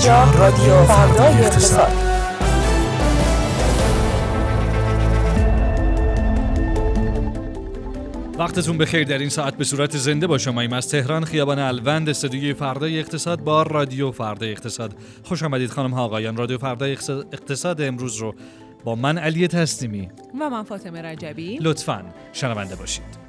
اینجا رادیو فردای اقتصاد. وقتتون بخیر. در این ساعت به صورت زنده با شماییم از تهران خیابان الوند استودیوی فردای اقتصاد با رادیو فردای اقتصاد. خوش آمدید خانم ها آقایان. رادیو فردای اقتصاد امروز رو با من علی تسلیمی و من فاطمه رجبی. لطفا شنونده باشید.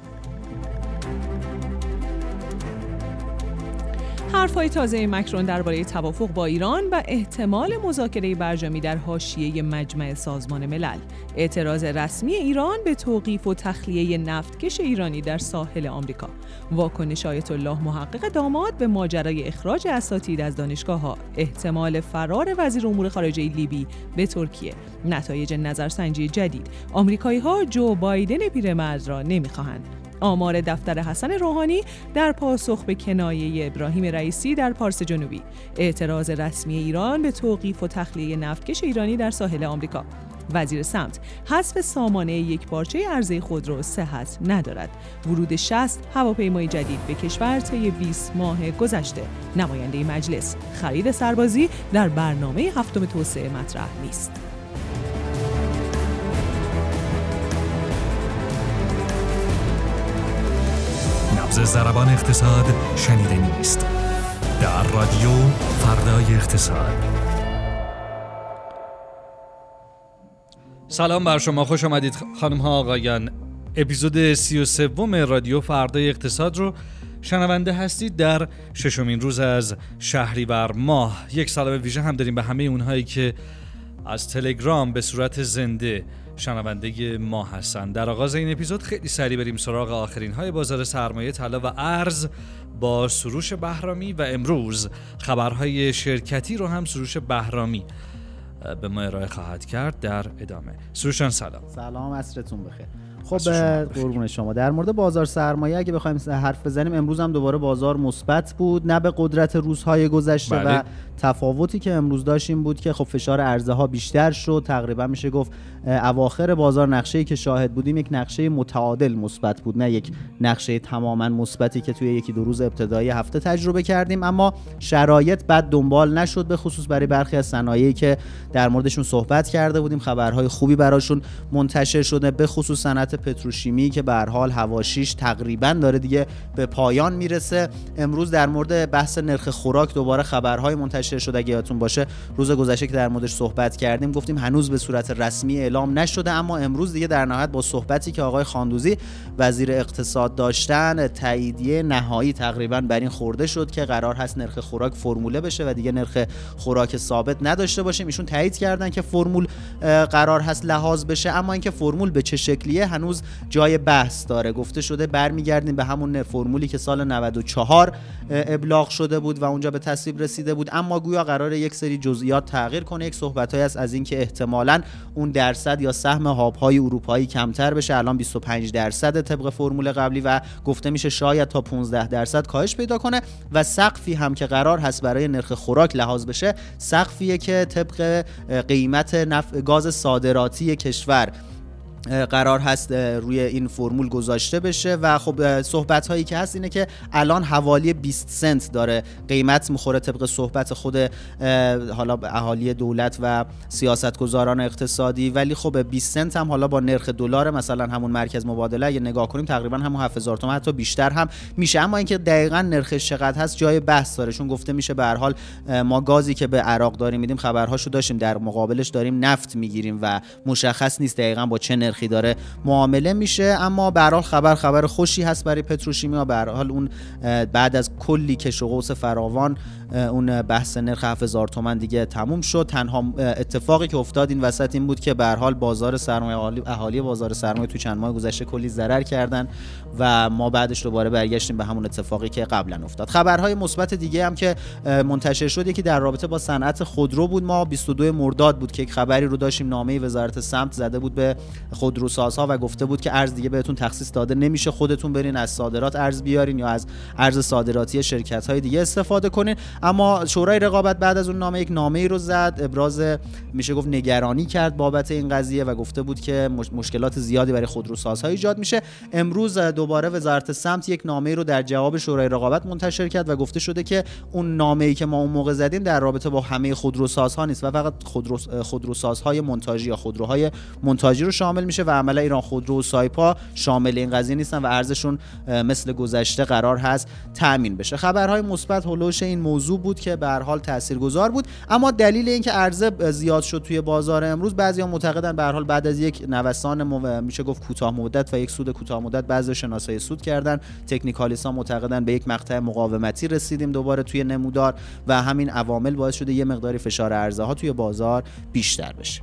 حرفهای تازه مکرون درباره توافق با ایران و احتمال مذاکره برجامی در حاشیه مجمع سازمان ملل. اعتراض رسمی ایران به توقیف و تخلیه نفتکش ایرانی در ساحل آمریکا. واکنش آیت الله محقق داماد به ماجرای اخراج اساتید از دانشگاه ها احتمال فرار وزیر امور خارجه لیبی به ترکیه. نتایج نظرسنجی جدید. آمریکایی ها جو بایدن پیرمرد را نمی‌خواهند. آمار دفتر حسن روحانی در پاسخ به کنایه ابراهیم رئیسی در پارس جنوبی. اعتراض رسمی ایران به توقیف و تخلیه نفتکش ایرانی در ساحل آمریکا. وزیر سمت حذف سامانه یک پارچه ارزی خودرو صحت ندارد. ورود 60 هواپیمای جدید به کشور طی 20 ماه گذشته. نماینده مجلس خرید سربازی در برنامه هفتم توسعه مطرح نیست. نبز زربان اقتصاد شنیده نیست. در رادیو فردای اقتصاد. سلام بر شما خوش آمدید خانم ها آقایان. اپیزود سی و سوم رادیو فردای اقتصاد رو شنونده هستید در ششمین روز از شهریور ماه. یک سلام ویژه هم داریم به همه اونهایی که از تلگرام به صورت زنده شنونده ما هستند در آغاز این اپیزود خیلی سریع بریم سراغ آخرین های بازار سرمایه طلا و ارز با سروش بهرامی و امروز خبرهای شرکتی رو هم سروش بهرامی به ما ارائه خواهد کرد در ادامه. سروشان سلام. سلام عصرتون بخیر. خب قربون شما. در مورد بازار سرمایه اگه بخوایم حرف بزنیم امروز هم دوباره بازار مثبت بود. نه به قدرت روزهای گذشته بله. و تفاوتی که امروز داشتیم بود که خب فشار عرضه ها بیشتر شد. تقریبا میشه گفت اواخر بازار نقشه که شاهد بودیم یک نقشه متعادل مثبت بود. نه یک نقشه تماما مثبتی که توی یکی دو روز ابتدایی هفته تجربه کردیم. اما شرایط بد دنبال نشد به خصوص برای برخی از صنایعی که در موردشون صحبت کرده بودیم. خبرهای خوبی براشون منتشر شده. به خصوص صنعت پتروشیمی که به حال هواشیش تقریبا داره دیگه به پایان می‌رسه. امروز در مورد بحث نرخ خوراک دوباره خبرهای منتشر شده. اگه یادتون باشه روز گذشته که در موردش صحبت کردیم گفتیم هنوز به صورت رسمی اعلام نشده اما امروز دیگه در نهایت با صحبتی که آقای خاندوزی وزیر اقتصاد داشتن تاییدیه نهایی تقریبا بر این خورده شد که قرار هست نرخ خوراک فرموله بشه و دیگه نرخ خوراک ثابت نداشته باشیم. ایشون تایید کردن که فرمول قرار هست لحاظ بشه اما اینکه فرمول به چه شکلیه هنوز جای بحث داره. گفته شده برمیگردیم به همون فرمولی که سال 94 ابلاغ شده بود و اونجا به تصویب رسیده بود. اما گویا قرار یک سری جزئیات تغییر کنه. یک صحبتایی است از اینکه احتمالا اون درصد یا سهم های اروپایی کمتر بشه. الان 25 درصد طبق فرمول قبلی و گفته میشه شاید تا 15 درصد کاهش پیدا کنه و سقفی هم که قرار هست برای نرخ خوراک لحاظ بشه سقفیه که طبق قیمت نف... گاز صادراتی کشور قرار هست روی این فرمول گذاشته بشه و خب صحبت هایی که هست اینه که الان حوالی 20 سنت داره. قیمت می‌خوره طبق صحبت خود حالا اهالی دولت و سیاستگزاران اقتصادی. ولی خب 20 سنت هم حالا با نرخ دلار مثلا همون مرکز مبادله اگه نگاه کنیم تقریبا همون 7000 تومان حتی بیشتر هم میشه. اما اینکه دقیقا نرخش چقدر هست جای بحث داره. چون گفته میشه به هر حال ما گازی که به عراق داریم میدیم خبرهاشو داشتیم. در مقابلش داریم نفت می‌گیریم و مشخص نیست دقیقا با چه نرخی داره معامله میشه اما به خبر خبر خوشی هست برای پتروشیمیا به حال اون بعد از کلی کش و قوس فراوان اون بحث نرخ 7000 تومان دیگه تموم شد. تنها اتفاقی که افتاد این وسط این بود که به حال بازار سرمایه اهالی بازار سرمایه تو چند ماه گذشته کلی ضرر کردن و ما بعدش دوباره برگشتیم به همون اتفاقی که قبلا افتاد. خبرهای مثبت دیگه هم که منتشر شد یکی در رابطه با صنعت خودرو بود. ما 22 مرداد بود که یک خبری رو داشتیم نامه وزارت سمت زده بود به خودروسازها و گفته بود که ارز دیگه بهتون تخصیص داده نمیشه خودتون برین از صادرات ارز بیارین یا از ارز صادراتی شرکت های دیگه استفاده کنین. اما شورای رقابت بعد از اون نامه یک نامه ای رو زد. ابراز میشه گفت نگرانی کرد بابت این قضیه و گفته بود که مشکلات زیادی برای خودروسازها ایجاد میشه. امروز دوباره وزارت سمت یک نامه ای رو در جواب شورای رقابت منتشر کرد و گفته شده که اون نامه ای که ما اون موقع زدیم در رابطه با همه خودروسازها نیست و فقط خودرو خودروسازهای منتاجی یا خودروهای منتاجی رو شامل میشه و عملا ایران خودرو و سایپا شامل این قضیه نیستن و ارزششون مثل گذشته قرار هست تامین بشه. خبرهای مثبت هولوش این موضوع بود که به هر حال تاثیرگذار بود. اما دلیل اینکه عرضه زیاد شد توی بازار امروز بعضیا معتقدن به هر حال بعد از یک نوسان میشه گفت کوتاه مدت و یک سود کوتاه مدت بعضی شناسای سود کردن. تکنیکالیستا معتقدن به یک مقطع مقاومتی رسیدیم دوباره توی نمودار و همین عوامل باعث شده یه مقداری فشار ارزها ها توی بازار بیشتر بشه.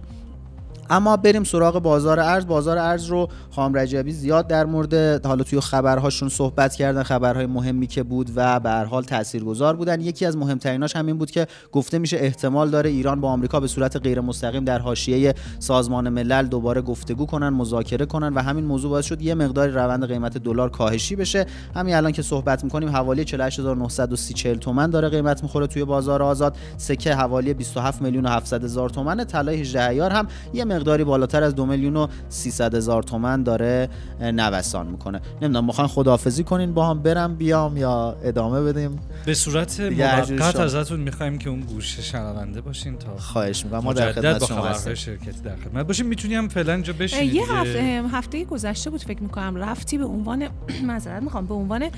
اما بریم سراغ بازار ارز. بازار ارز رو خام رجبی زیاد در مورد حالا توی خبرهاشون صحبت کردن خبرهای مهمی که بود و به هر حال تاثیرگذار بودن. یکی از مهمتریناش همین بود که گفته میشه احتمال داره ایران با آمریکا به صورت غیر مستقیم در حاشیه سازمان ملل دوباره گفتگو کنن مذاکره کنن و همین موضوع باعث شد یه مقداری روند قیمت دلار کاهشی بشه. همین الان که صحبت می‌کنیم حوالی 48930 تومن داره قیمت می‌خوره توی بازار آزاد. سکه حوالی 27 میلیون و 700 هزار تومن طلای 18 ایار هم یه مقداری بالاتر از دو میلیون و 300 هزار تومن داره نوسان می‌کنه. نمی‌دونم می‌خوان خداحافظی کنین با هم برم بیام یا ادامه بدیم؟ به صورت موقت ازتون می‌خوایم که اون گوشه شنونده باشین تا خواهش می‌کنم. ما در خدمت شما هستیم. شرکتی در خدمت باشیم می‌تونیم فعلا اینجا بشینید یه هفته هفته گذشته بود فکر می‌کنم رفتی به عنوان معذرت می‌خوام به عنوان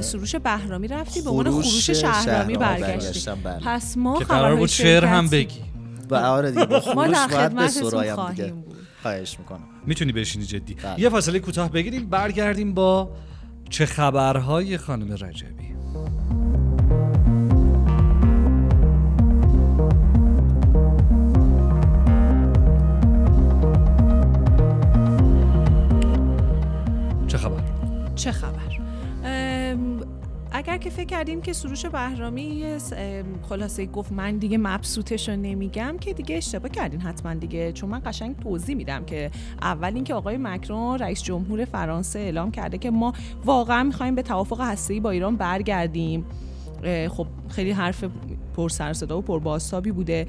سروش بهرامی رفتی به عنوان خروش شهرامی برگشتی. بله. پس ما که قرار بود شعر هم بگی. و آره دیگه با در خدمتتون خواهیم بود خواهش می‌کنم می‌تونی بشینی جدی بله. یه فاصله کوتاه بگیریم برگردیم با چه خبرهای خانم رجبی چه خبر؟ چه خبر؟ اگر که فکر کردیم که سروش بهرامی خلاصه گفت من دیگه مبسوطش رو نمیگم که دیگه اشتباه کردین حتما دیگه. چون من قشنگ توضیح میدم که اول اینکه آقای مکرون رئیس جمهور فرانسه اعلام کرده که ما واقعا می‌خوایم به توافق هسته‌ای با ایران برگردیم. خب خیلی حرف پر سر صدا و پر بازتابی بوده.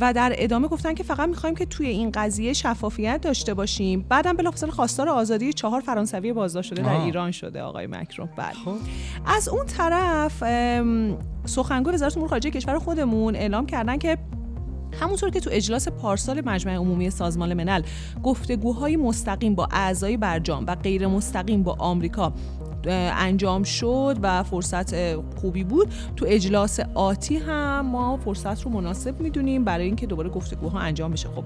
و در ادامه گفتن که فقط می‌خوایم که توی این قضیه شفافیت داشته باشیم. بعدم بلافاصله خواستار آزادی چهار فرانسوی بازداشت شده در ایران شده آقای مکرون بله. خب. از اون طرف سخنگوی وزارت امور خارجه کشور خودمون اعلام کردن که همونطور که تو اجلاس پارسال مجمع عمومی سازمان ملل گفتگوهای مستقیم با اعضای برجام و غیر مستقیم با آمریکا انجام شد و فرصت خوبی بود. تو اجلاس آتی هم ما فرصت رو مناسب می‌دونیم برای اینکه دوباره گفتگوها انجام بشه. خب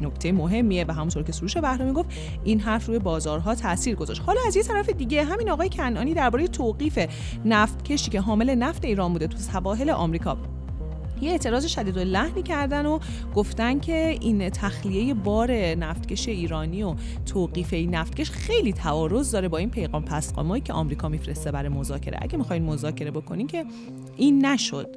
نکته مهمیه و همونطور که سروش بهرامی گفت این حرف روی بازارها تاثیر گذاشت. حالا از یه طرف دیگه همین آقای کنعانی درباره توقیف نفت کشی که حامل نفت ایران بوده تو سواحل آمریکا. یه اعتراض شدید و لحنی کردن و گفتن که این تخلیه بار نفتکش ایرانی و توقیف این نفتکش خیلی تعارض داره با این پیغام پسقامایی که آمریکا میفرسته برای مذاکره. اگه می‌خواین مذاکره بکنین که این نشد.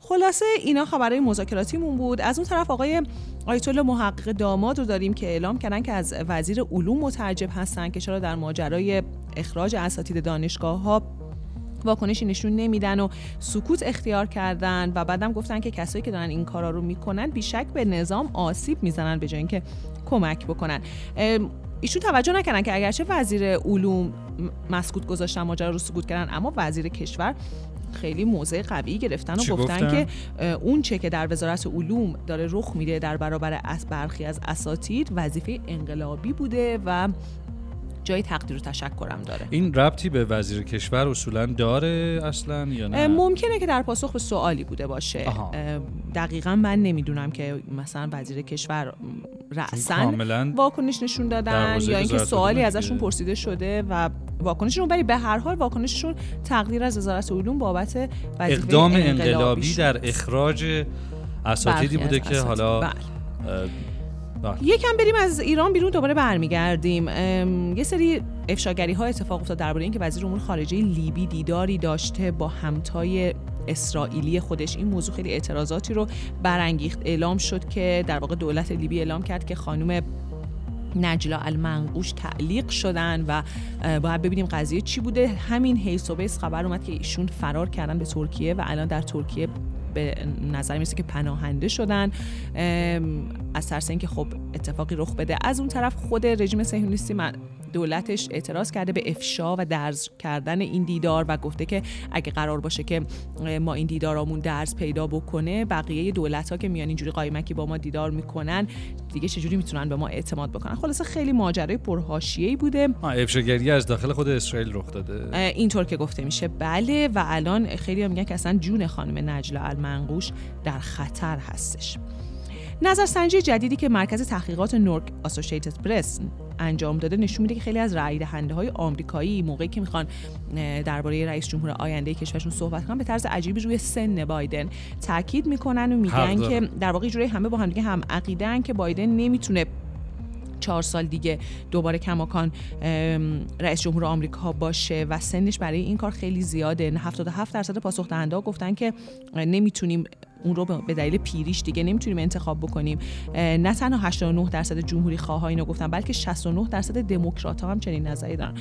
خلاصه اینا خبرهای مذاکراتیمون بود. از اون طرف آقای آیت الله محقق داماد رو داریم که اعلام کردن که از وزیر علوم متعجب هستن که چرا در ماجرای اخراج اساتید دانشگاه ها واکنشی نشون نمیدن و سکوت اختیار کردن و بعدم گفتن که کسایی که دارن این کارا رو می‌کنن بیشک به نظام آسیب می‌زنن به جای اینکه کمک بکنن. ایشون توجه نکردن که اگرچه وزیر علوم مسکوت گذاشتن ماجرا رو سکوت کردن اما وزیر کشور خیلی موضع قوی گرفتن و گفتن, که اون چه که در وزارت علوم داره رخ میده در برابر از برخی از اساتید وظیفه انقلابی بوده و جای تقدیر و تشکرم داره. این ربطی به وزیر کشور اصولا داره اصلا یا نه؟ ممکنه که در پاسخ به سوالی بوده باشه. دقیقا من نمی‌دونم که مثلا وزیر کشور رأسا واکنش نشون دادن یا اینکه سوالی ازشون پرسیده شده و واکنششون ولی به هر حال واکنششون تقدیر از وزارت علوم بابت اقدام انقلابی در اخراج اساتیدی بوده که حالا بله. بله. یکم بریم از ایران بیرون دوباره برمیگردیم. یه سری افشاگری ها اتفاق افتاد درباره اینکه وزیر امور خارجه لیبی دیداری داشته با همتای اسرائیلی خودش. این موضوع خیلی اعتراضاتی رو برانگیخت. اعلام شد که در واقع دولت لیبی اعلام کرد که خانم نجلا المنقوش تعلیق شدن و باید ببینیم قضیه چی بوده. همین حیث و بیس خبر اومد که ایشون فرار کردن به ترکیه و الان در ترکیه به نظر می‌رسه که پناهنده شدن از ترس اینکه خب اتفاقی رخ بده. از اون طرف خود رژیم صهیونیستی دولتش اعتراض کرده به افشا و درز کردن این دیدار و گفته که اگه قرار باشه که ما این دیدارامون درز پیدا بکنه بقیه دولت ها که میان اینجوری قایمکی با ما دیدار می‌کنن دیگه چجوری می‌تونن به ما اعتماد بکنن؟ خلاصه خیلی ماجرای پرهاشیه‌ای بوده. افشاگری از داخل خود اسرائیل رخ داده. اینطور که گفته میشه. بله و الان خیلی میگن که اصلا جون خانم نجلا المنقوش در خطر هستش. نظرسنجی جدیدی که مرکز تحقیقات نورک آسوشیتد پرس انجام داده نشون میده که خیلی از رای دهنده های آمریکایی موقعی که می‌خوان درباره رئیس جمهور آینده کشورشون صحبت کنن به طرز عجیبی روی سن بایدن تاکید می‌کنن و میگن که در واقع جوری همه با هم دیگه هم عقیدن که بایدن نمی‌تونه چهار سال دیگه دوباره کماکان رئیس جمهور آمریکا باشه و سنش برای این کار خیلی زیاده. 77 درصد پاسخ دهنده گفتن که نمی‌تونیم اون رو به دلیل پیریش دیگه نمی‌تونیم انتخاب بکنیم. نه تنها 89 درصد جمهوری خواه اینو گفتن بلکه 69 درصد دموکرات هم چنین نظری دارن.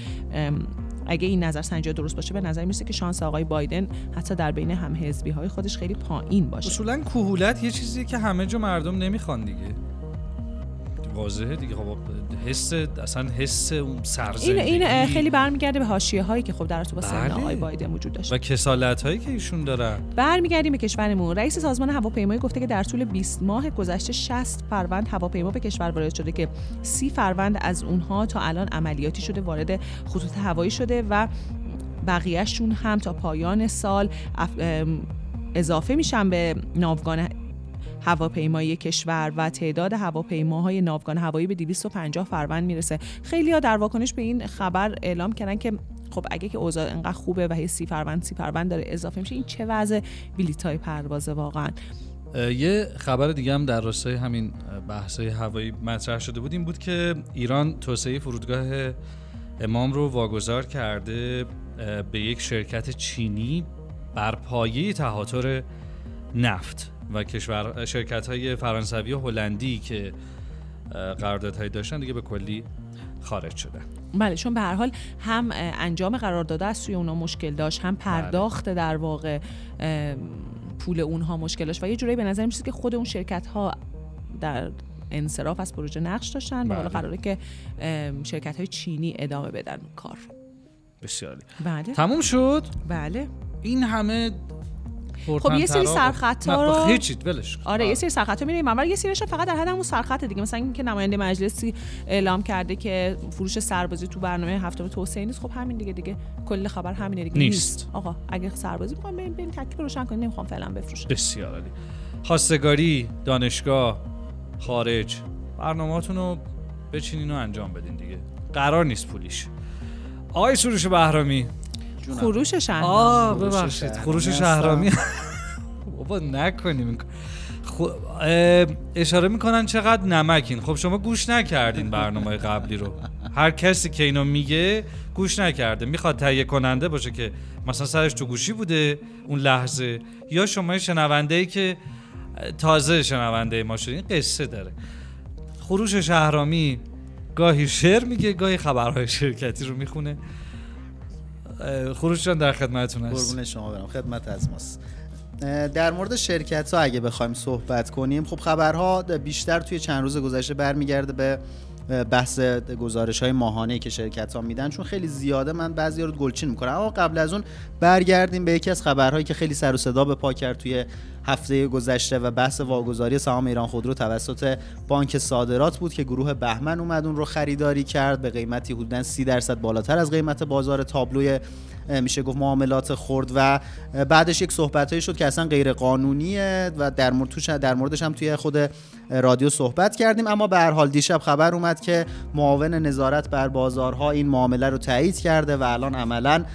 اگه این نظر سنجی درست باشه به نظر می‌رسه که شانس آقای بایدن حتی در بین هم حزبی های خودش خیلی پایین باشه. اصولا کهولت یه چیزیه که همه جا مردم نمی‌خوان دیگه. واضحه دیگه. خب حس اصلا حس اون سرزندگی این این خیلی برمیگرده به حاشیه هایی که خب در تو با سن بله. آقای بایدن وجود داشت. و کسالت هایی که ایشون دارن. برمیگردیم به کشورمون. رئیس سازمان هواپیمایی گفته که در طول 20 ماه گذشته 60 فروند هواپیما به کشور وارد شده که 30 فروند از اونها تا الان عملیاتی شده وارد خطوط هوایی شده و بقیهشون هم تا پایان سال اضافه میشن به ناوگان هواپیمایی کشور و تعداد هواپیماهای ناوگان هوایی به 250 فروند می‌رسه. خیلی ها در واکنش به این خبر اعلام کردن که خب اگه که اوضاع انقدر خوبه و هی سی فروند سی فروند داره اضافه میشه این چه وضع بلیتای پروازه واقعا؟ یه خبر دیگه هم در راستای همین بحث هوایی مطرح شده بود. این بود که ایران توسعه فرودگاه امام رو واگذار کرده به یک شرکت چینی بر پایه تهاتر نفت. و کشور شرکت های فرانسوی و هلندی که قراردادهایی داشتن دیگه به کلی خارج شده بله چون به هر حال هم انجام قرارداد از سوی اونها مشکل داشت هم پرداخت بله. در واقع پول اونها مشکل داشت و یه جورایی به نظر میشه که خود اون شرکت ها در انصراف از پروژه نقش داشتن و حالا بله. قراره که شرکت های چینی ادامه بدن کار. بسیاری بله. تموم شد؟ بله. این همه خب یه سری سرخطا رو هیچ ولش آره یه سری سرخطا. میریم من یه سریش فقط در حد همون سرخط دیگه. مثلا اینکه نماینده مجلسی اعلام کرده که فروش سربازی تو برنامه هفتم توسعه نیست. خب همین دیگه دیگه کل خبر همینه دیگه. نیست, نیست. آقا اگه سربازی می‌خوام بریم بریم تکلیف روشن کنیم. نمی‌خوام فعلا بفروشم. بسیار عالی. خواستگاری دانشگاه خارج. برنامه‌هاتون رو بچینین و انجام بدین دیگه. قرار نیست پولیش. آقای سروش بهرامی خروش شهرامی آه ببخشید. خروش شهرامی. بابا نکنیم. اشاره می‌کنن چقدر نمکین. خب شما گوش نکردین برنامه قبلی رو. هر کسی که اینو میگه گوش نکرده. می‌خواد تهیه کننده باشه که مثلا سرش تو گوشی بوده اون لحظه. یا شما شنونده ای که تازه شنونده ما شدین قصه داره. خروش شهرامی گاهی شعر میگه گاهی خبرهای شرکتی رو می‌خونه. خروش جان در خدمتتون هست. قربون شما برم. خدمت از ماست. در مورد شرکت ها اگه بخوایم صحبت کنیم خب خبرها بیشتر توی چند روز گذشته برمیگرده به بحث گزارش های ماهانه که شرکت ها میدن چون خیلی زیاده. من بعضی رو گلچین می‌کنم. اما قبل از اون برگردیم به یکی از خبرهایی که خیلی سر و صدا به پا کرد توی هفته گذشته و بحث واگذاری سهام ایران خودرو توسط بانک صادرات بود که گروه بهمن اومد اون رو خریداری کرد به قیمتی حدوداً 30 درصد بالاتر از قیمت بازار تابلوی میشه گفت معاملات خورد و بعدش یک صحبتایی شد که اصلا غیر قانونیه و در مورد در موردش هم توی خود رادیو صحبت کردیم اما به هر حال دیشب خبر اومد که معاون نظارت بر بازارها این معامله رو تایید کرده و الان عملا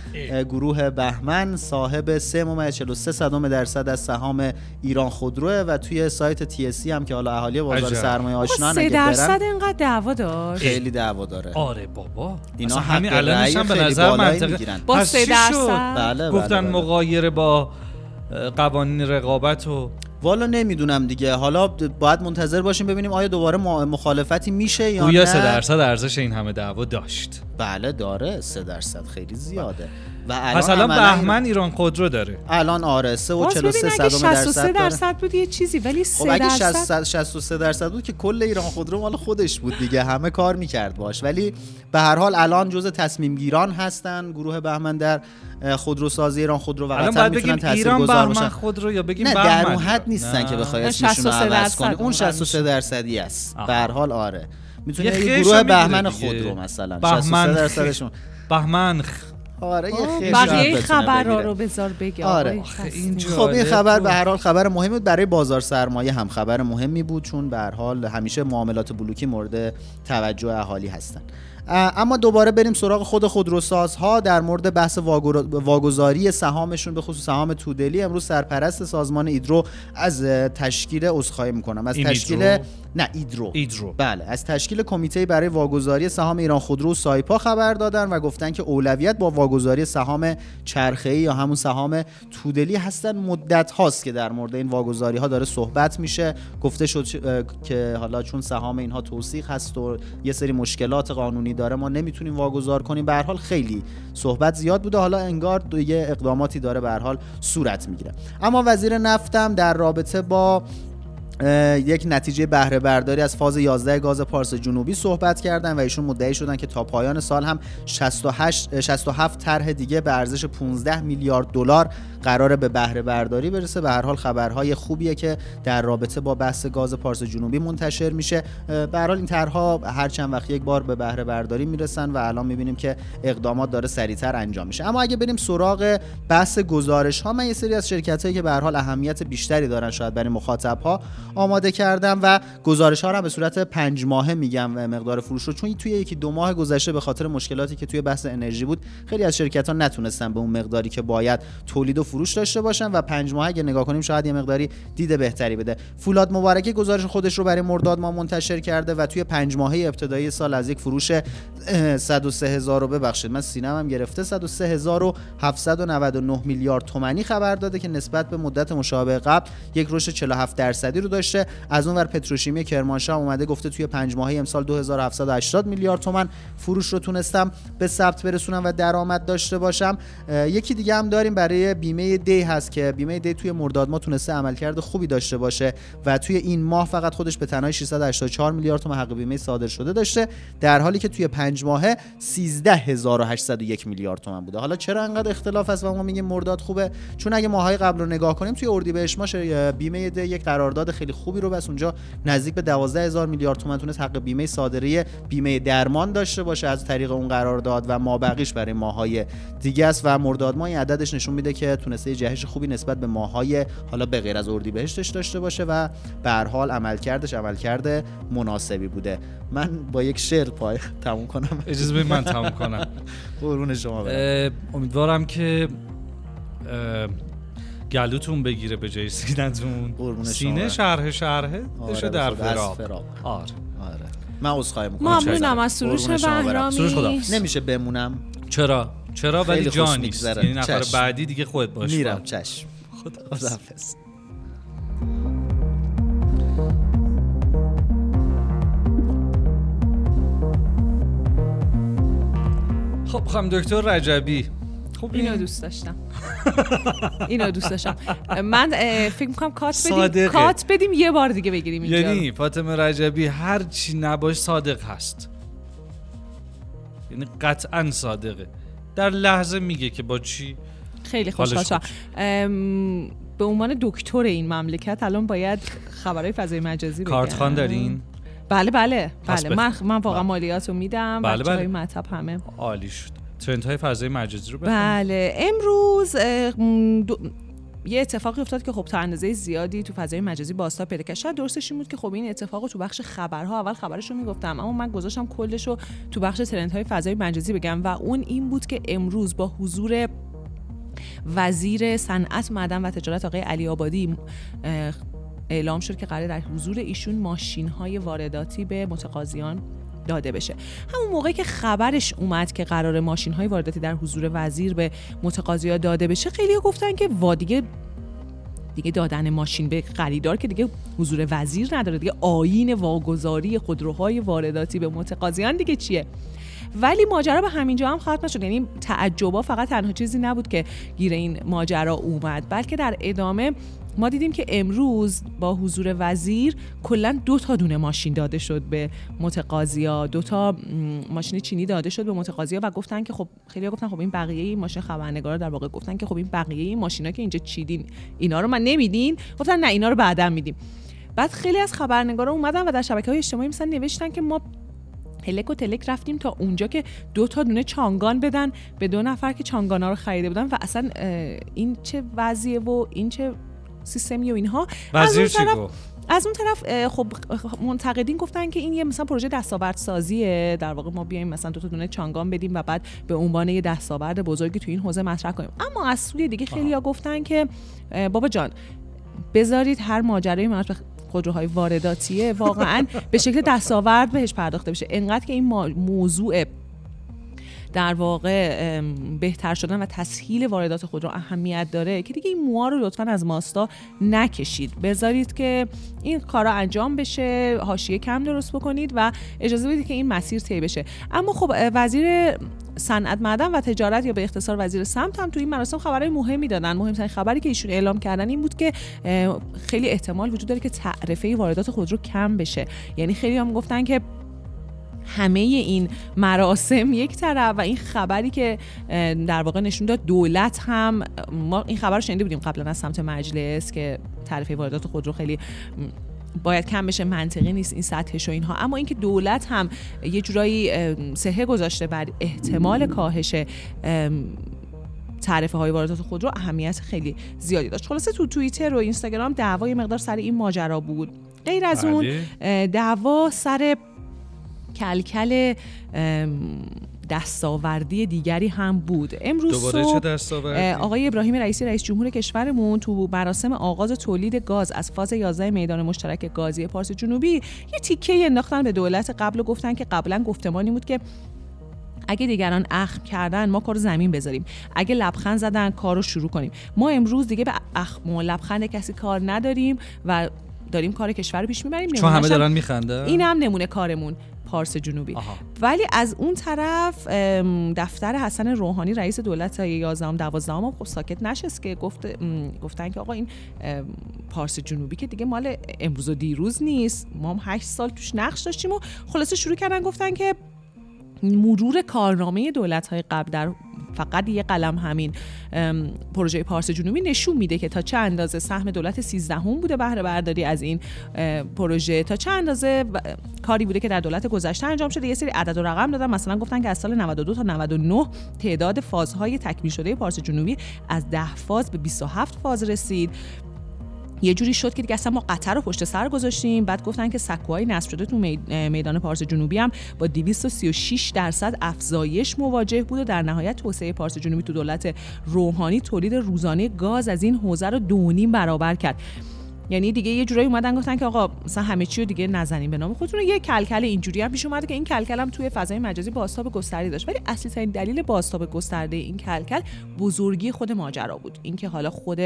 گروه بهمن صاحب 3.43 درصد از سهام ایران خودروه و توی سایت تی اس هم که حالا اهالی بازار سرمایه آشنا 3 درصد اینقدر دعوا داشت. خیلی دعوا داره. آره بابا. اینا همین الانش هم به نظر منطقی. با 3 درصد. بله،, بله گفتن بله. مغایر با قوانین رقابت و والا نمی‌دونم دیگه. حالا باید منتظر باشیم ببینیم آیا دوباره مخالفتی میشه یا نه. 3 درصد ارزش این همه دعوا داشت. بله داره. 3 درصد خیلی زیاده. و الان مثلا بهمن ایران خودرو داره. الان آره 3 و 43 صدم درصد درصد بود یه چیزی ولی 3 خب اگه 60 63 درصد بود که کل ایران خودرو مال خودش بود دیگه همه کار می‌کرد باش. ولی به هر حال الان جزء تصمیم گیران هستن گروه بهمن در خودروسازی ایران خودرو و الان باید بگیم ایران بهمن خودرو یا بگیم نه در اون حد نیستن که بخوای اسمشون عوض کنی. اون 63 درصدی است به هر حال آره. می‌تونه یه گروه بهمن خودرو مثلا. 63 درصدشون. بهمن آره یه بقیه خبرها رو بذار بگه آره. خب این خبر به هر حال خبر مهمی بود. برای بازار سرمایه هم خبر مهمی بود چون به هر حال همیشه معاملات بلوکی مورد توجه اهالی هستن. اما دوباره بریم سراغ خود خودروسازها در مورد بحث واگذاری سهامشون به خصوص سهام تودلی. امروز سرپرست سازمان ایدرو از تشکیل عذرخواهی می‌کنم. از تشکیل نه ایدرو. ایدرو. بله از تشکیل کمیته برای واگذاری سهام ایران خودرو و سایپا خبر دادن و گفتن که اولویت با واگذاری سهام چرخه‌ای یا همون سهام تودلی هستن. مدت هاست که در مورد این واگذاری ها داره صحبت میشه. گفته شد که حالا چون سهام اینها توثیق هست و یه سری مشکلات قانونی داره ما نمی‌تونیم واگذار کنیم. به حال خیلی صحبت زیاد بوده. حالا انگار یه اقداماتی داره به حال صورت می‌گیره. اما وزیر نفتم در رابطه با یک نتیجه بهره برداری از فاز 11 گاز پارس جنوبی صحبت کردن و ایشون مدعی شدن که تا پایان سال هم 68 67 طرح دیگه به ارزش 15 میلیارد دلار قرار به بهره برداری برسه. به هر حال خبرهای خوبیه که در رابطه با بحث گاز پارس جنوبی منتشر میشه. به هر حال این طرحها هر چند وقت یک بار به بهره برداری می‌رسن و الان می‌بینیم که اقدامات داره سریعتر انجام میشه. اما اگه بریم سراغ بحث گزارش ها من یه سری از شرکت هایی که به هر حال اهمیت بیشتری دارن شاید برای مخاطب ها آماده کردم و گزارش ها رو به صورت پنج ماهه میگم مقدار فروش رو. چون توی یکی دو ماه گذشته به خاطر مشکلاتی که توی بحث انرژی بود خیلی از شرکت ها نتونستن به اون مقداری که باید تولید و فروش داشته باشن و پنج ماه اگه نگاه کنیم شاید یه مقداری دید بهتری بده. فولاد مبارکه گزارش خودش رو برای مرداد ما منتشر کرده و توی پنج ماهه ابتدایی سال از یک فروش 103 هزار رو ببخشید. من سینم هم گرفته. 103 هزار و 799 میلیارد تومانی خبر داده که نسبت به مدت مشابه قبل یک رشد 47 درصدی رو از اونور پتروشیمی کرمانشاه اومده گفته توی پنج ماهه امسال 2780 میلیارد تومن فروش رو تونستم به ثبت برسونم و درآمد داشته باشم. یکی دیگه هم داریم برای بیمه دی هست که بیمه دی توی مرداد ما تونسته عملکرد خوبی داشته باشه و توی این ماه فقط خودش به تنهایی 684 میلیارد تومان حق بیمه صادر شده داشته در حالی که توی پنج ماهه 13801 میلیارد تومان بوده. حالا چرا انقدر اختلاف هست و ما میگیم مرداد خوبه؟ چون اگه ماهای قبل رو نگاه کنیم توی اردیبهشت ماه بیمه دی یک قرارداد خیلی خوبی رو بس. اونجا نزدیک به 12000 میلیارد تومان تونست حق بیمه صادری بیمه درمان داشته باشه. از طریق اون قرارداد و ما بقیش برای ماهای دیگه است. و مرداد ما این عددش نشون میده که تونسته جهش خوبی نسبت به ماهای حالا به غیر از اردیبهشتش داشته باشه و به هر حال عملکردش عملکرد مناسبی بوده. من با یک شعر پای تموم کنم. اجازه بدید من تموم کنم. قربون شما امیدوارم که گلوتون بگیره به جای سینتون سینه شرح شرحه آره در فراق. آره. آره. من عذرخواهی می‌کنم. ممنونم از سروش بهرامی. سروش خدا. نمیشه بمونم. چرا؟ چرا؟ ولی جا نیست یعنی نفر بعدی دیگه خودت باش. میرم چشم. خدا. حافظ خب خم دکتر رجبی. خب اینو دوست داشتم. اینو دوست داشتم. من فکر می‌کنم کات بدیم. کات بدیم یه بار دیگه بگیریم اینجا یعنی فاطمه رجبی هر چی نباش صادق هست. یعنی قطعا صادقه. در لحظه میگه که با چی خیلی خوشحال به عنوان دکتر این مملکت الان باید خبرهای فضای مجازی بگم. کارت خان دارین؟ بله بله بله. من من واقعا مالیات رو میدم. بله بله. مطب همه. عالی شد. ترند های فضای مجازی رو بله. امروز یه اتفاقی افتاد که خب تا اندازه زیادی تو فضای مجازی باستا پیدا کرد. شاید درستش این بود که خب این اتفاق تو بخش خبرها اول خبرش رو می‌گفتم اما من گذاشتم کلش رو تو بخش ترند های فضای مجازی بگم و اون این بود که امروز با حضور وزیر صنعت معدن و تجارت آقای علی آبادی اعلام شد که قرار در حضور ایشون ماشین های وارداتی به متقاضیان داده بشه. همون موقعی که خبرش اومد که قرار ماشین های وارداتی در حضور وزیر به متقاضی داده بشه خیلی گفتن که وا دیگه دیگه دادن ماشین به خریدار که دیگه حضور وزیر نداره دیگه آین واگذاری خودروهای وارداتی به متقاضیان دیگه چیه؟ ولی ماجرا به همینجا هم ختم شد یعنی تعجبا فقط تنها چیزی نبود که گیر این ماجرا اومد بلکه در ادامه ما دیدیم که امروز با حضور وزیر کلا دو تا دونه ماشین داده شد به متقاضیا. دو تا ماشین چینی داده شد به متقاضیا و گفتن که خب خیلی گفتن خب این بقیه این ماشین خبرنگارا در واقع گفتن که خب این بقیه این ماشینا که اینجا چیدین اینا رو من نمیدین؟ گفتن نه اینا رو بعدا میدیم. بعد خیلی از خبرنگارا اومدن و در شبکه های اجتماعی مثلا نوشتن که ما هلک و تلک رفتیم تا اونجا که دو تا دونه چانگان بدن به دو نفر که چانگانا رو خریده بودن و اصلا این چه وضعیه و این چه سیستمی و اینها. وزیر چی گفت؟ از اون طرف خب منتقدین گفتن که این یه مثلا پروژه دستاورد سازیه در واقع ما بیایم مثلا دو تا دونه چانگان بدیم و بعد به عنوان یه دستاورد بزرگی تو این حوزه مطرح کنیم. اما از سوی دیگه خیلی ها گفتن که بابا جان بذارید هر ماجرای مربوط خودروهای وارداتیه واقعا به شکل دستاورد بهش پرداخته بشه. انقدر که این موضوع در واقع بهتر شدن و تسهیل واردات خود رو اهمیت داره که دیگه این موها رو لطفا از ماستا نکشید. بذارید که این کارا انجام بشه حاشیه کم درست بکنید و اجازه بدید که این مسیر طی بشه. اما خب وزیر صنعت معدن و تجارت یا به اختصار وزیر سمت هم تو این مراسم خبرهای مهمی دادن. مهمترین خبری که ایشون اعلام کردن این بود که خیلی احتمال وجود داره که تعرفه واردات خودرو کم بشه. یعنی خیلی هم گفتن که همه این مراسم یک طرف و این خبری که در واقع نشون داد دولت هم ما این خبر رو شنیده بودیم قبلا از سمت مجلس که تعرفه واردات خودرو خیلی باید کم بشه منطقی نیست این سطحش و اینها. اما اینکه دولت هم یه جورایی سهه گذاشته بر احتمال کاهش تعرفه های واردات خودرو اهمیت خیلی زیادی داشت. خلاصه تو توییتر و اینستاگرام دعوای مقدار سر این ماجرا بود. غیر از اون بله. دعوا سر کلکل دستاوردی دیگری هم بود. امروز دوباره چه آقای ابراهیم رئیسی رئیس جمهور کشورمون تو مراسم آغاز تولید گاز از فاز 11 میدان مشترک گازی پارس جنوبی یه تیکه انداختن به دولت قبل و گفتن که قبلا گفتمانی بود که اگه دیگران اخم کردن ما کار زمین بذاریم. اگه لبخند زدن کار رو شروع کنیم. ما امروز دیگه به اخم و لبخند کسی کار نداریم و داریم کار کشور رو پیش می‌بریم. چون همه دارن میخنده این هم نمونه کارمون. پارس جنوبی. ولی از اون طرف دفتر حسن روحانی رئیس دولت 11 12 هم خب ساکت نشست که گفت گفتن که آقا این پارس جنوبی که دیگه مال امروز و دیروز نیست. ما هم 8 سال توش نقش داشتیم و خلاصه شروع کردن گفتن که مرور کارنامه دولت های قبل در فقط یه قلم همین پروژه پارس جنوبی نشون میده که تا چه اندازه سهم دولت 13 هم بوده بهره برداری از این پروژه تا چه اندازه کاری بوده که در دولت گذشته انجام شده. یه سری عدد و رقم دادن. مثلا گفتن که از سال 92 تا 99 تعداد فازهای تکمیل شده پارس جنوبی از 10 فاز به 27 فاز رسید. یه جوری شد که دیگه اصلا ما قطر رو پشت سر گذاشتیم. بعد گفتن که سکوهای نصب شده تو میدان پارس جنوبی هم با 236 درصد افزایش مواجه بود و در نهایت توسعه پارس جنوبی تو دولت روحانی تولید روزانه گاز از این حوزه رو دونیم برابر کرد. یعنی دیگه یه جورایی اومدن گفتن که آقا مثلا همه چی رو دیگه نزنیم به نام خودتون. یه کلکل اینجوری هم پیش اومده که این کلکل هم توی فضای مجازی بازتاب گسترده داشت. ولی اصلی ترین دلیل بازتاب گسترده این کلکل بزرگی خود ماجرا بود. اینکه حالا خود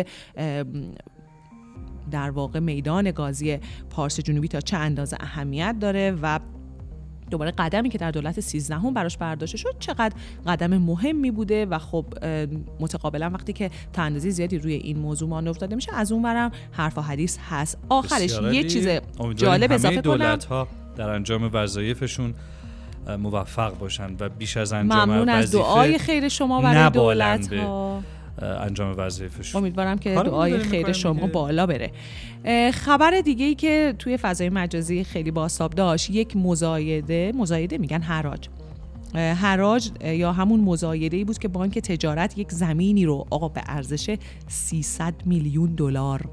در واقع میدان گازی پارس جنوبی تا چه اندازه اهمیت داره و دوباره قدمی که در دولت 13 هم براش برداشته شد چقدر قدم مهمی بوده و خب متقابلا وقتی که تا اندازه زیادی روی این موضوع ما افتاده میشه از اون برم حرف و حدیث هست. آخرش یه چیز جالب اضافه کنم. ها در انجام وظایفشون موفق باشن و بیش از انجام ممنون از دعای خیر شما برای دولت ها انجام وظایفشون امیدوارم که دعای خیر شما بالا بره. خبر دیگه ای که توی فضای مجازی خیلی باساب داشت یک مزایده مزایده میگن حراج. حراج یا همون مزایده ای بود که بانک تجارت یک زمینی رو آقا به ارزش 300 میلیون دلار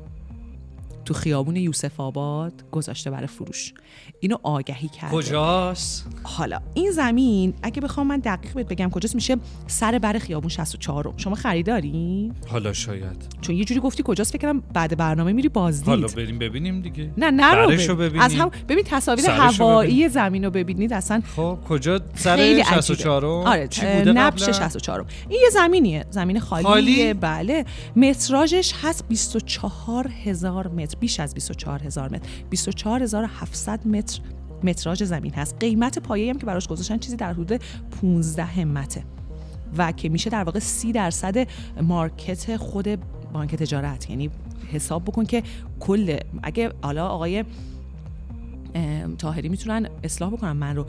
تو خیابون یوسف آباد گذاشته برای فروش اینو آگهی کرده کجاست حالا این زمین اگه بخوام من دقیق بهت بگم کجاست میشه سر بر خیابون 64 رو. شما خریداری حالا شاید چون یه جوری گفتی کجاست فکر کنم بعد برنامه میری بازدید حالا بریم ببینیم دیگه نه برشو ببین. ببینیم. از هم ببین تصاویر هوایی. زمین رو ببینید اصلا خب کجا سر خیلی 64 عجیبه. آره چی بوده نبش قبلا؟ 64 این یه زمینیه زمین خالیه خالی؟ بله متراژش هست 24 هزار متر بیش از 24 هزار متر. 24700 متر متراژ زمین هست. قیمت پایه‌ای هم که براش گذاشتن چیزی در حدود 15 همته و که میشه در واقع 30 درصد مارکت خود بانک تجارت. یعنی حساب بکن که کل اگه حالا آقای تاهری می‌تونن اصلاح بکنن. من رو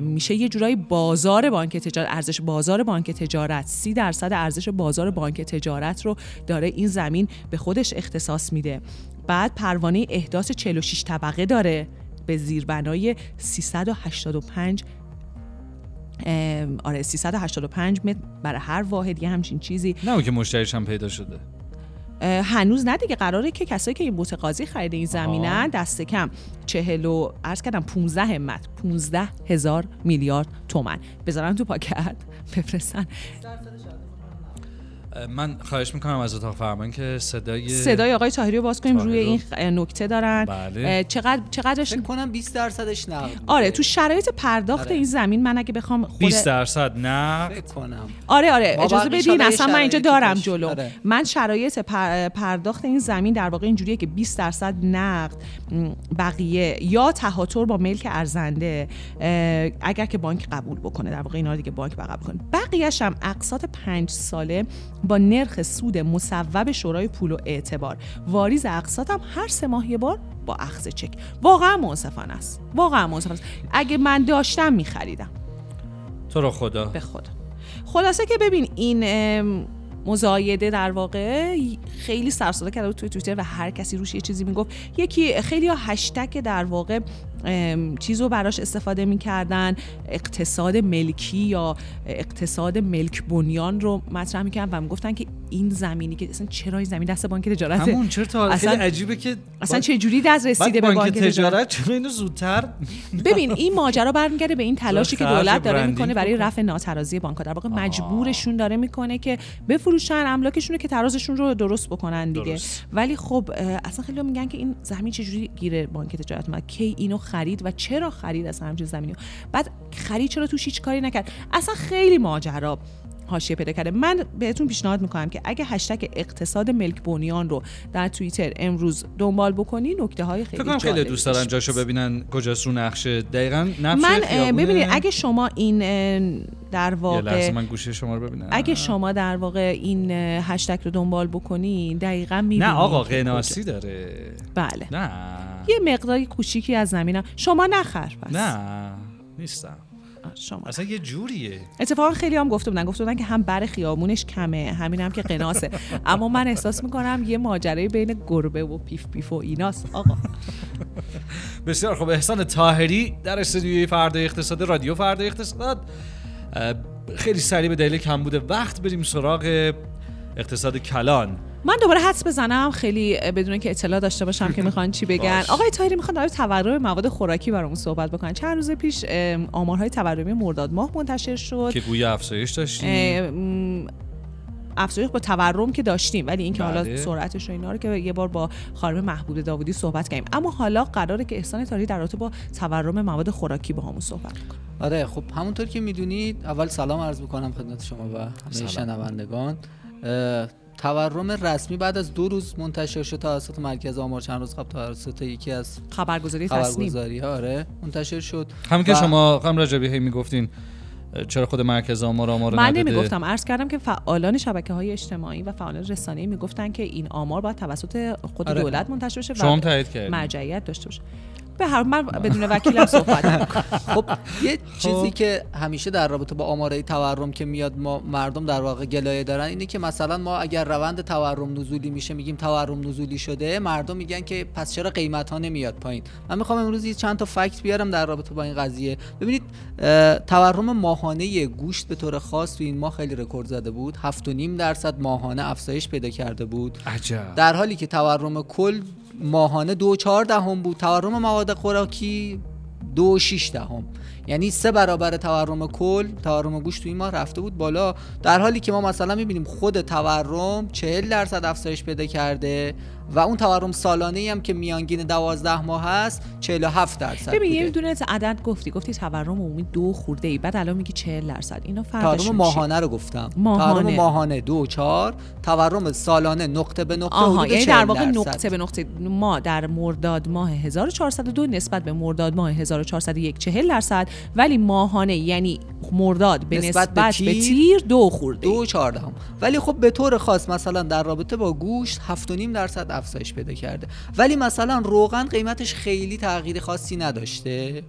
میشه یه جورایی بازار بانک تجارت ارزش بازار بانک تجارت سی درصد ارزش بازار بانک تجارت رو داره این زمین به خودش اختصاص میده. بعد پروانه احداث 46 طبقه داره به زیربنای 385 ام، آره 385 متر برای هر واحد یه همچین چیزی. نه که مشتریش هم پیدا شده. هنوز نه دیگه قراره که کسایی که این متقاضی خریده این زمینن دست کم چهل و عرض کردم 15 همت 15 هزار میلیارد تومن بذارن تو پاکت. بفرستن. من خواهش می‌کنم از اتاق فرمان که صدای صدای آقای تاهری رو باز کنیم روی. این نکته دارن بله. چقدر چقدرش فکر کنم 20 درصدش نقد بوده. آره تو شرایط پرداخت آره. این زمین من اگه بخوام خود 20 درصد نه فکر کنم آره آره اجازه بدین اصلا من اینجا دارم. جلو آره. من شرایط پر- پرداخت این زمین در واقع اینجوریه که 20 درصد نقد بقیه یا تهاتر با ملک ارزنده اگر که بانک قبول بکنه در واقع اینا دیگه بانک قبول کنه بقیه‌اش هم اقساط پنج ساله با نرخ سود مصوب شورای پول و اعتبار. واریز اقساط هم هر سه ماه یه بار با اخذ چک. واقعا منصفانه است. واقعا منصفانه است. اگه من داشتم میخریدم. تو رو خدا. به خدا. خلاصه که ببین این مزایده در واقع خیلی سرساده کرده بود توی توییتر و هر کسی روش یه چیزی می‌گفت. یکی خیلی ها هشتگ در واقع چیز رو براش استفاده می‌کردن. اقتصاد ملکی یا اقتصاد ملک بنیان رو مطرح می‌کردن و می‌گفتن که این زمینی که اصلا چرا این زمین دست بانک تجارته همون چرا تا اصلا- عجیبه که اصلا چه جوری دست رسیده به بانک تجارت؟ چرا اینو زودتر؟ ببین این ماجرا برمیگرده به این تلاشی که دولت داره می‌کنه برای. رفع ناترازی بانک در واقع مجبورشون داره می‌کنه که بفروشن املاکشون رو که ترازشون رو درست بکنن دیگه. درست. ولی خب اصلا خیلی میگن که این زمین چجوری گیر بانک تجارت اومد کی اینو خرید و چرا خرید اصلا همچین زمینی؟ بعد خرید چرا توش هیچ کاری نکرد؟ اصلا خیلی ماجرا حاشیه پیدا کرده. من بهتون پیشنهاد می‌کنم که اگه هشتگ اقتصاد ملک بنیان رو در توییتر امروز دنبال بکنی نکته های خیلی کنم خیلی دوست دارن. جاشو ببینن کجاست رو نقشه. دقیقا نقشه من؟ ببینید اگه شما این در واقع من گوشی شما رو ببینم. اگه شما در واقع این هشتگ رو دنبال بکنی دقیقا می‌بینید نه آقا قناسی داره. بله. نه. یه مقداری کوچیکی از زمینم. شما نخر پس. نه نیستم. شما اصلا یه جوریه. اتفاقا خیلی هم گفته بودن گفته بودن که هم بر خیابونش کمه همین هم که قناسه. اما من احساس می‌کنم یه ماجرای بین گربه و پیف پیف و ایناست آقا. بسیار خب احسان تاهری در استودیوی فردا اقتصاد رادیو فردا اقتصاد. خیلی سریع به دلیل کم بوده وقت بریم سراغ اقتصاد کلان. من دوباره حدس بزنم. خیلی بدون که اطلاع داشته باشم که می‌خوان چی بگن. باش. آقای تاهری می‌خوان در تورم مواد خوراکی برامون صحبت بکنن. چند روز پیش آمارهای تورمی مرداد ماه منتشر شد. که گویا افزایش داشتیم افزایش با تورم که داشتیم. ولی اینکه حالا بله. سرعتش و اینا رو که یه بار با خانم محبوب داودی صحبت کردیم. اما حالا قراره که احسان تاهری در رابطه با تورم مواد خوراکی با همون صحبت کنه آره خب همونطور که می‌دونید اول سلام عرض می‌کنم خدمت شما و همه. شنوندگان. تورم رسمی بعد از دو روز منتشر شد توسط مرکز آمار چند روز قبل توسط یکی از خبرگزاری خبرگزاری ها آره منتشر شد همون که و- شما خانم رجبی هی می‌گفتین چرا خود مرکز آمار آمار رو من نداده؟ نمی‌گفتم عرض کردم که فعالان شبکه های اجتماعی و فعالان رسانه‌ای می‌گفتن که این آمار باید توسط خود آره. دولت منتشر بشه شما هم و مرجعیت داشته باشه به هر من بدون وکیلم صحبت. خب یه چیزی که همیشه در رابطه با آماره تورم که میاد ما مردم در واقع گلایه دارن اینه که مثلا ما اگر روند تورم نزولی میشه میگیم تورم نزولی شده مردم میگن که پس چرا قیمت ها نمیاد پایین؟ من می‌خوام امروز یه چند تا فکت بیارم در رابطه با این قضیه. ببینید تورم ماهانه گوشت به طور خاص تو این ماه خیلی رکورد زده بود. 7.5 درصد ماهانه افزایش پیدا کرده بود. عجب. در حالی که تورم کل ماهانه دو چهار دهم بود. تورم مواد خوراکی دو شیش دهم. یعنی سه برابر تورم کل تورم گوشت تو این رفته بود بالا. در حالی که ما مثلا می‌بینیم خود تورم 40 درصد افزایش پیدا کرده. و اون تورم سالانه هم که میانگین 12 ماه هست 47 درصد ببین یه دونه عدد گفتی گفتی تورم عمومی دو خورده ای بعد الان میگی 40 درصد. اینا فرقش تورم ماهانه رو گفتم. ماهانه. تورم ماهانه دو چهار تورم سالانه نقطه به نقطه آها یعنی در واقع نقطه به نقطه ما در مرداد ماه 1402 نسبت به مرداد ماه 1401 40 درصد ولی ماهانه یعنی مرداد به نسبت, نسبت به, تیر به تیر دو خورده دو چهاردهم. ولی خب به طور خاص مثلا در رابطه با گوشت 7.5 درصد افزایش پیدا کرده. ولی مثلا روغن قیمتش خیلی تغییر خاصی نداشته.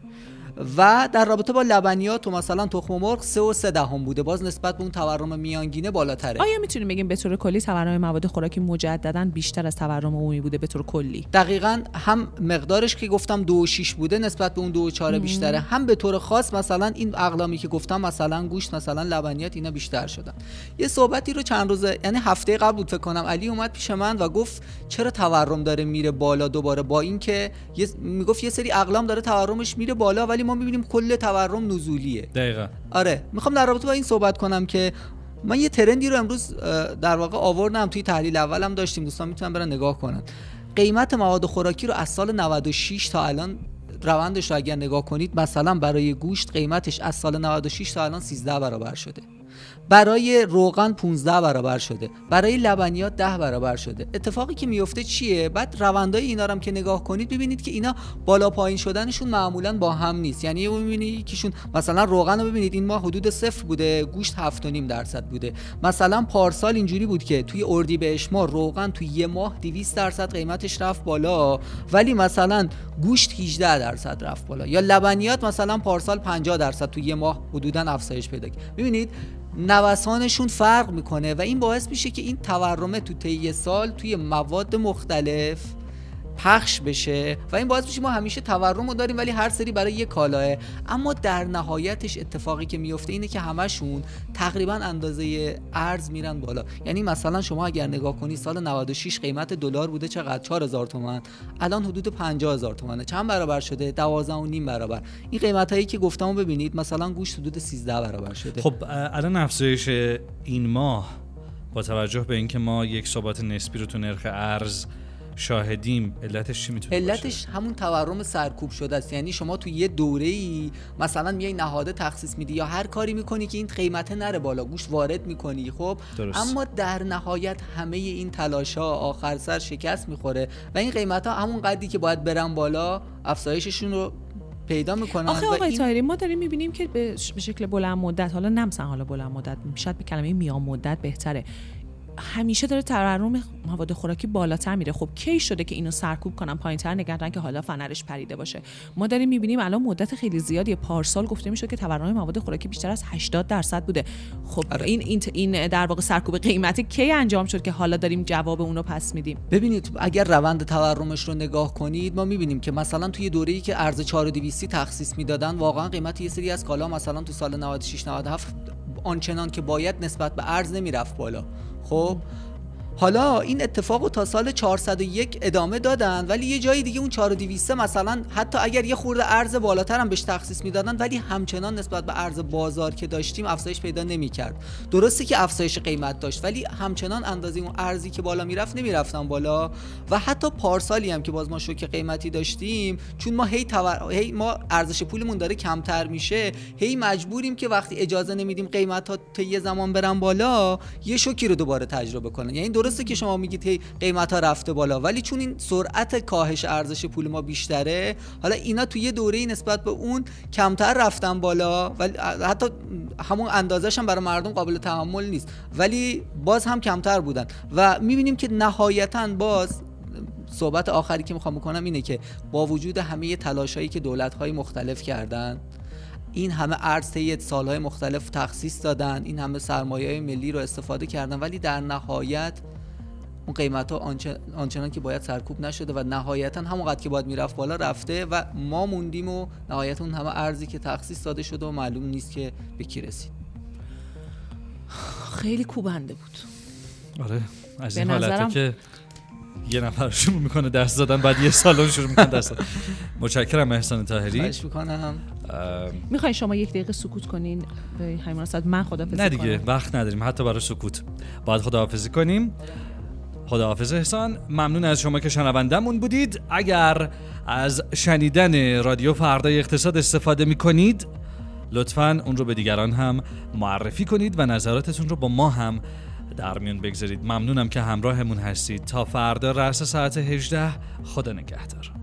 و در رابطه با لبنیات و مثلا تخم مرغ 3 و 3 دهم بوده. باز نسبت به اون تورم میانگینه بالاتره. آیا می‌تونیم بگیم به طور کلی تورم مواد خوراکی مجددا بیشتر از تورم عمومی بوده به طور کلی؟ دقیقا هم مقدارش که گفتم 2 6 بوده نسبت به اون 2 4 بیشتره. هم به طور خاص مثلا این اقلامی که گفتم مثلا گوشت مثلا لبنیات اینا بیشتر شدن. یه صحبتی رو چند روز یعنی هفته قبل بود فکر کنم علی اومد پیش من و گفت چرا تورم داره میره بالا دوباره؟ با اینکه می‌گفت یه سری اقلام داره تورمش میره بالا ولی ما می‌بینیم کل تورم نزولیه. دقیقا. آره می‌خوام در رابطه با این صحبت کنم که من یه ترندی رو امروز در واقع آوردم توی تحلیل اولم داشتیم دوستان می‌تونن برن نگاه کنن. قیمت مواد خوراکی رو از سال 96 تا الان روندش رو اگر نگاه کنید مثلا برای گوشت قیمتش از سال 96 تا الان 13 برابر شده. برای روغن 15 برابر شده. برای لبنیات 10 برابر شده. اتفاقی که میفته چیه؟ بعد روندای اینا رو هم که نگاه کنید ببینید که اینا بالا پایین شدنشون معمولا با هم نیست. یعنی می‌بینید یکیشون مثلا روغن رو ببینید. این ماه حدود صفر بوده. گوشت 7.5 درصد بوده. مثلا پارسال اینجوری بود که توی اردی بهش ما روغن توی یه ماه 200 درصد قیمتش رفت بالا ولی مثلا گوشت 18 درصد رفت بالا. یا لبنیات مثلا پارسال 50 درصد توی یه ماه حدودا افزایش پیدا کرد. ببینید نوسانشون فرق می‌کنه و این باعث میشه که این تورمه تو طی سال توی مواد مختلف پخش بشه و این باعث میشه ما همیشه تورم رو داریم ولی هر سری برای یه کالاه. اما در نهایتش اتفاقی که میفته اینه که همشون تقریبا اندازه ارز میرن بالا. یعنی مثلا شما اگر نگاه کنی سال 96 قیمت دلار بوده چقدر؟ 4000 تومان. الان حدود 50000 تومانه. چند برابر شده؟ 12 و نیم برابر. این قیمت هایی که گفتم ببینید مثلا گوشت حدود 13 برابر شده. خب الان افزایش این ماه با توجه به اینکه ما یک ثبات نسبی رو تو نرخ ارز شاهدیم. علتش چی می‌تونه علتش همون تورم سرکوب شده است. یعنی شما تو یه دوره ای مثلا میای نهاده تخصیص میدی یا هر کاری می‌کنی که این قیمته نره بالا گوشت وارد می‌کنی خب؟ درست. اما در نهایت همه این تلاش ها آخر سر شکست می‌خوره و این قیمت ها همون قدری که باید برن بالا افزایششون رو پیدا می‌کنن آخه آقای این... ما داریم می‌بینیم که به شکل بلند مدت حالا نمسن حالا بلند مدت شاید به کلمه میان مدت بهتره. همیشه داره تورم مواد خوراکی بالاتر میره. خب کی شده که اینو سرکوب کنن پایینتر نگردن که حالا فنرش پریده باشه. ما داریم می‌بینیم الان مدت خیلی زیادی پارسال گفته می‌شد که تورم مواد خوراکی بیشتر از 80 درصد بوده. خب آره. این این این در واقع سرکوب قیمتی کی انجام شد که حالا داریم جواب اونو پس میدیم؟ ببینید اگر روند تورمش رو نگاه کنید ما می‌بینیم که مثلا توی دوره‌ای که ارز 4200 تخصیص می‌دادن واقعا قیمت یه سری از کالا مثلا تو سال 96 97 آنچنان که باید نسبت به ارز نمی‌رفت بالا. خب حالا این اتفاق رو تا سال 401 ادامه دادن ولی یه جایی دیگه اون 4200 مثلا حتی اگر یه خورده ارز بالاتر هم بهش تخصیص می‌دادن ولی همچنان نسبت به ارز بازار که داشتیم افزایش پیدا نمی‌کرد. درسته که افزایش قیمت داشت ولی همچنان اندازه اون ارزی که بالا می‌رفت نمی‌رفتن بالا. و حتی پارسالی هم که باز ما شوک قیمتی داشتیم چون ما هی, تور... هی ما ارزش پولمون داره کمتر میشه هی مجبوریم که وقتی اجازه نمیدیم قیمت ها تا زمان برن بالا یه شوکی رو دوباره تجربه کنن. یعنی درسته که شما میگید هی قیمت ها رفته بالا ولی چون این سرعت کاهش ارزش پول ما بیشتره حالا اینا توی یه دوره نسبت به اون کمتر رفتن بالا ولی حتی همون اندازش هم برای مردم قابل تحمل نیست ولی باز هم کمتر بودن. و می‌بینیم که نهایتا باز صحبت آخری که می‌خوام بکنم اینه که با وجود همه تلاشایی که دولت های مختلف کردن این همه ارز طی سالهای مختلف تخصیص دادن این همه سرمایه ملی رو استفاده کردن ولی در نهایت اون قیمت ها آنچنان که باید سرکوب نشده و نهایتا همونقدر که باید می‌رفت بالا رفته و ما موندیم و نهایتا اون همه ارزی که تخصیص داده شده و معلوم نیست که به کی رسید. خیلی کوبنده بود. آره از این حالته که یه نفر شروع می‌کنه دست دادن بعد یه سالن شروع می‌کنه دست دادن. متشکرم احسان طاهری. خواهش می‌کنم. می‌خواین شما یک دقیقه سکوت کنین؟ به همین من خدافظی نه دیگه وقت نداریم. حتی برای سکوت. باید خداحافظی کنیم. خداحافظ احسان ممنون از شما که شنوندمون بودید. اگر از شنیدن رادیو فردای اقتصاد استفاده می کنید لطفا اون رو به دیگران هم معرفی کنید و نظراتتون رو با ما هم در میون بگذارید. ممنونم که همراهمون هستید. تا فردا رأس ساعت 18 خدا نگهدار.